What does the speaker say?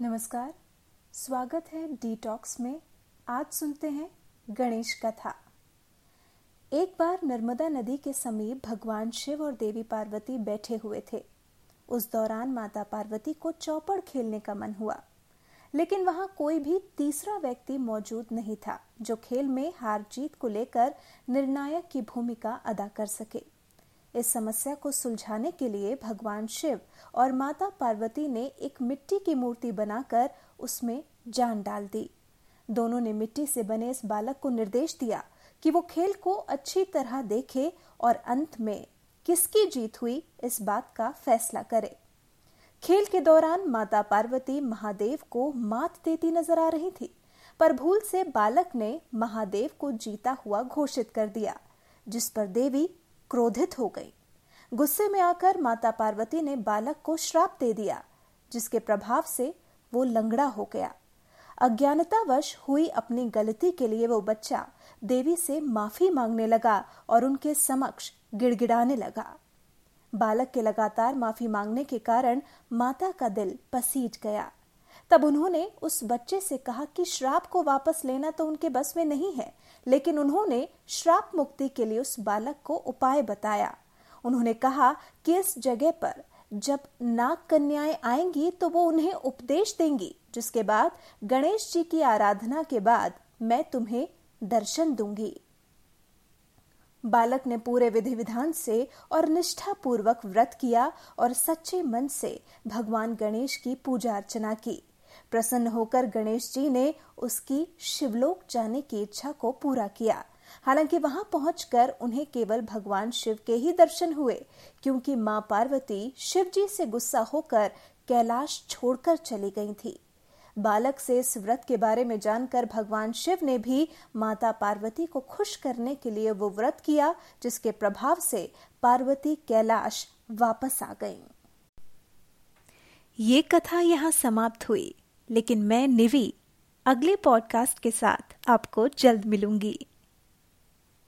नमस्कार, स्वागत है डिटॉक्स में। आज सुनते हैं गणेश कथा। एक बार नर्मदा नदी के समीप भगवान शिव और देवी पार्वती बैठे हुए थे। उस दौरान माता पार्वती को चौपड़ खेलने का मन हुआ। लेकिन वहाँ कोई भी तीसरा व्यक्ति मौजूद नहीं था, जो खेल में हार जीत को लेकर निर्णायक की भूमिका अदा कर सके। इस समस्या को सुलझाने के लिए भगवान शिव और माता पार्वती ने एक मिट्टी की मूर्ति बनाकर उसमें जान डाल दी। दोनों ने मिट्टी से बने इस बालक को निर्देश दिया कि वो खेल को अच्छी तरह देखे और अंत में किसकी जीत हुई इस बात का फैसला करे। खेल के दौरान माता पार्वती महादेव को मात देती नज़र आ रही थी, पर भूल से बालक ने महादेव को जीता हुआ घोषित कर दिया, जिस पर देवी क्रोधित हो गई। गुस्से में आकर माता पार्वती ने बालक को श्राप दे दिया, जिसके प्रभाव से वो लंगड़ा हो गया। अज्ञानतावश हुई अपनी गलती के लिए वो बच्चा देवी से माफ़ी मांगने लगा और उनके समक्ष गिड़गिड़ाने लगा। बालक के लगातार माफ़ी मांगने के कारण माता का दिल पसीज गया। तब उन्होंने उस बच्चे से कहा कि श्राप को वापस लेना तो उनके बस में नहीं है, लेकिन उन्होंने श्राप मुक्ति के लिए उस बालक को उपाय बताया। उन्होंने कहा कि इस जगह पर जब नाग कन्याएँ आएँगी तो वो उन्हें उपदेश देंगी, जिसके बाद गणेश जी की आराधना के बाद मैं तुम्हें दर्शन दूँगी। बालक ने पूरे विधि विधान से और निष्ठा पूर्वक व्रत किया और सच्चे मन से भगवान गणेश की पूजा अर्चना की। प्रसन्न होकर गणेश जी ने उसकी शिवलोक जाने की इच्छा को पूरा किया। हालाँकि वहाँ पहुंचकर उन्हें केवल भगवान शिव के ही दर्शन हुए, क्योंकि माँ पार्वती शिव जी से गुस्सा होकर कैलाश छोड़कर चली गई थी। बालक से इस व्रत के बारे में जानकर भगवान शिव ने भी माता पार्वती को खुश करने के लिए वो व्रत किया, जिसके प्रभाव से पार्वती कैलाश वापस आ गई। ये कथा यहाँ समाप्त हुई। लेकिन मैं निवी अगले पॉडकास्ट के साथ आपको जल्द मिलूँगी।